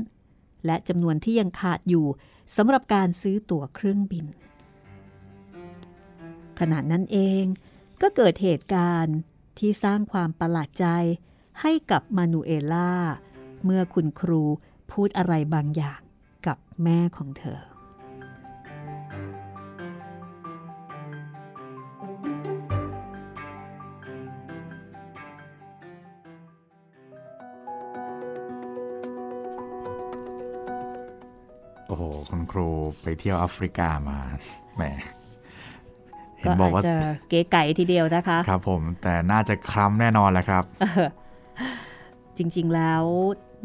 และจำนวนที่ยังขาดอยู่สำหรับการซื้อตั๋วเครื่องบิน ขณะนั้นเองก็เกิดเหตุการณ์ที่สร้างความประหลาดใจ ให้กับมานูเอล่า เมื่อคุณครูพูดอะไรบางอย่างกับแม่ของเธอ โอ้โห คุณครูไปเที่ยวแอฟริกามาแหมเห็นก็บอกอาจว่าจะเก๋ไก่ทีเดียวนะคะ ครับผมแต่น่าจะคล้ำแน่นอนแหละครับ จริงๆแล้ว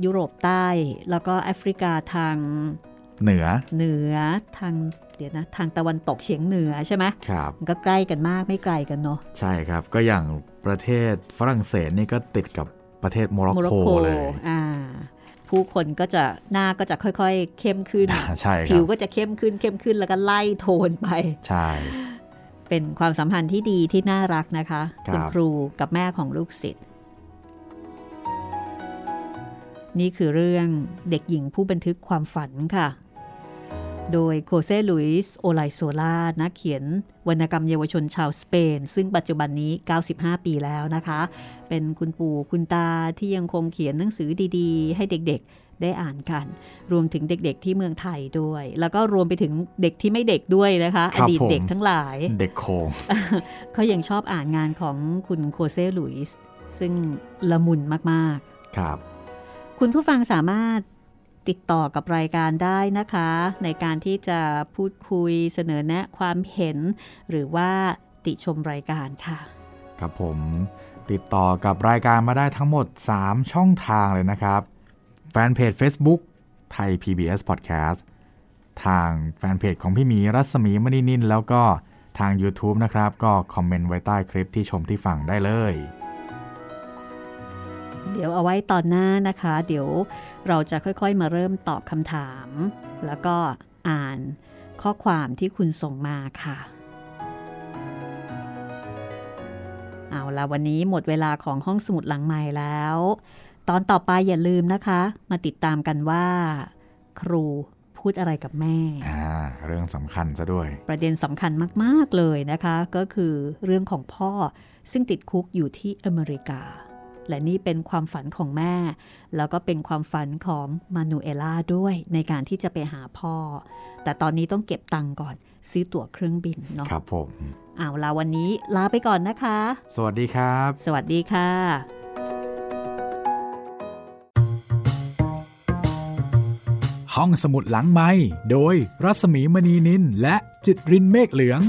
ยุโรปใต้ แล้วก็แอฟริกาทางเหนือเหนือทางเดี๋ยวนะทางตะวันตกเฉียงเหนือใช่ไหมครับมันก็ใกล้กันมากไม่ไกลกันเนาะใช่ครับ ก็อย่างประเทศฝรั่งเศสนี่ก็ติดกับประเทศโมร็อกโมร็อกโกโกเลยอ่าผู้คนก็จะหน้าก็จะค่อยๆ เข้มขึ้นใช่ครับผิวก็จะเข้มขึ้นเข้มขึ้นแล้วก็ไล่โทนไป ใช่ เป็นความสัมพันธ์ที่ดีที่น่ารักนะคะครับณครูกับแม่ของลูกศิษย์ นี่คือเรื่องเด็กหญิงผู้บันทึกความฝันค่ะ โดยโคเซลุยส์โอไลโซลานักเขียนวรรณกรรมเยาวชนชาวสเปน ซึ่งปัจจุบันนี้ 95 ปีแล้วนะคะ เป็นคุณปู่คุณตาที่ยังคงเขียนหนังสือดีๆ ให้เด็กๆได้อ่านกัน รวมถึงเด็กๆที่เมืองไทยด้วย แล้วก็รวมไปถึงเด็กที่ไม่เด็กด้วยนะคะคอรับดีตผมเด็กทั้งหลาย เด็กโคงเขายังชอบอ่านงานของคุณโคเซลุยส์ซึ่งละมุนมากครับๆ คุณผู้ฟังสามารถติดต่อกับรายการได้นะคะ ในการที่จะพูดคุยเสนอแนะความเห็น หรือว่าติชมรายการค่ะครับผมติดต่อกับรายการมาได้ทั้งหมด 3 ช่องทางเลยนะครับ แฟนเพจ Facebook ไทย PBS Podcast ทางแฟนเพจของพี่หมีรัศมีมณีนินแล้วก็ทาง YouTube นะครับ ก็คอมเมนต์ไว้ใต้คลิปที่ชมที่ฟังได้เลย ดี๋ยวเอาไว้ตอนหน้านะคะ เดี๋ยวเราจะค่อยๆมาเริ่มตอบคำถาม แล้วก็อ่านข้อความที่คุณส่งมาค่ะ เอาละวันนี้หมดเวลาของห้องสมุดหลังใหม่แล้ว ตอนต่อไปอย่าลืมนะคะ มาติดตามกันว่า ครูพูดอะไรกับแม่อ่าเรื่องสำคัญซะด้วย ประเด็นสำคัญมาก ๆ เลยนะคะ ก็คือเรื่องของพ่อซึ่งติดคุกอยู่ที่อเมริกา และนี่เป็นความฝันของแม่ แล้วก็เป็นความฝันของมานูเอล่าด้วยในการที่จะไปหาพ่อ แต่ตอนนี้ต้องเก็บตังค์ก่อน ซื้อตั๋วเครื่องบินเนาะครับผมเอาลาวันนี้ลาไปก่อนนะคะ สวัสดีครับ สวัสดีค่ะ ห้องสมุดหลังไม้โดยรัสมีมณีนินและจิตรินเมฆเหลือง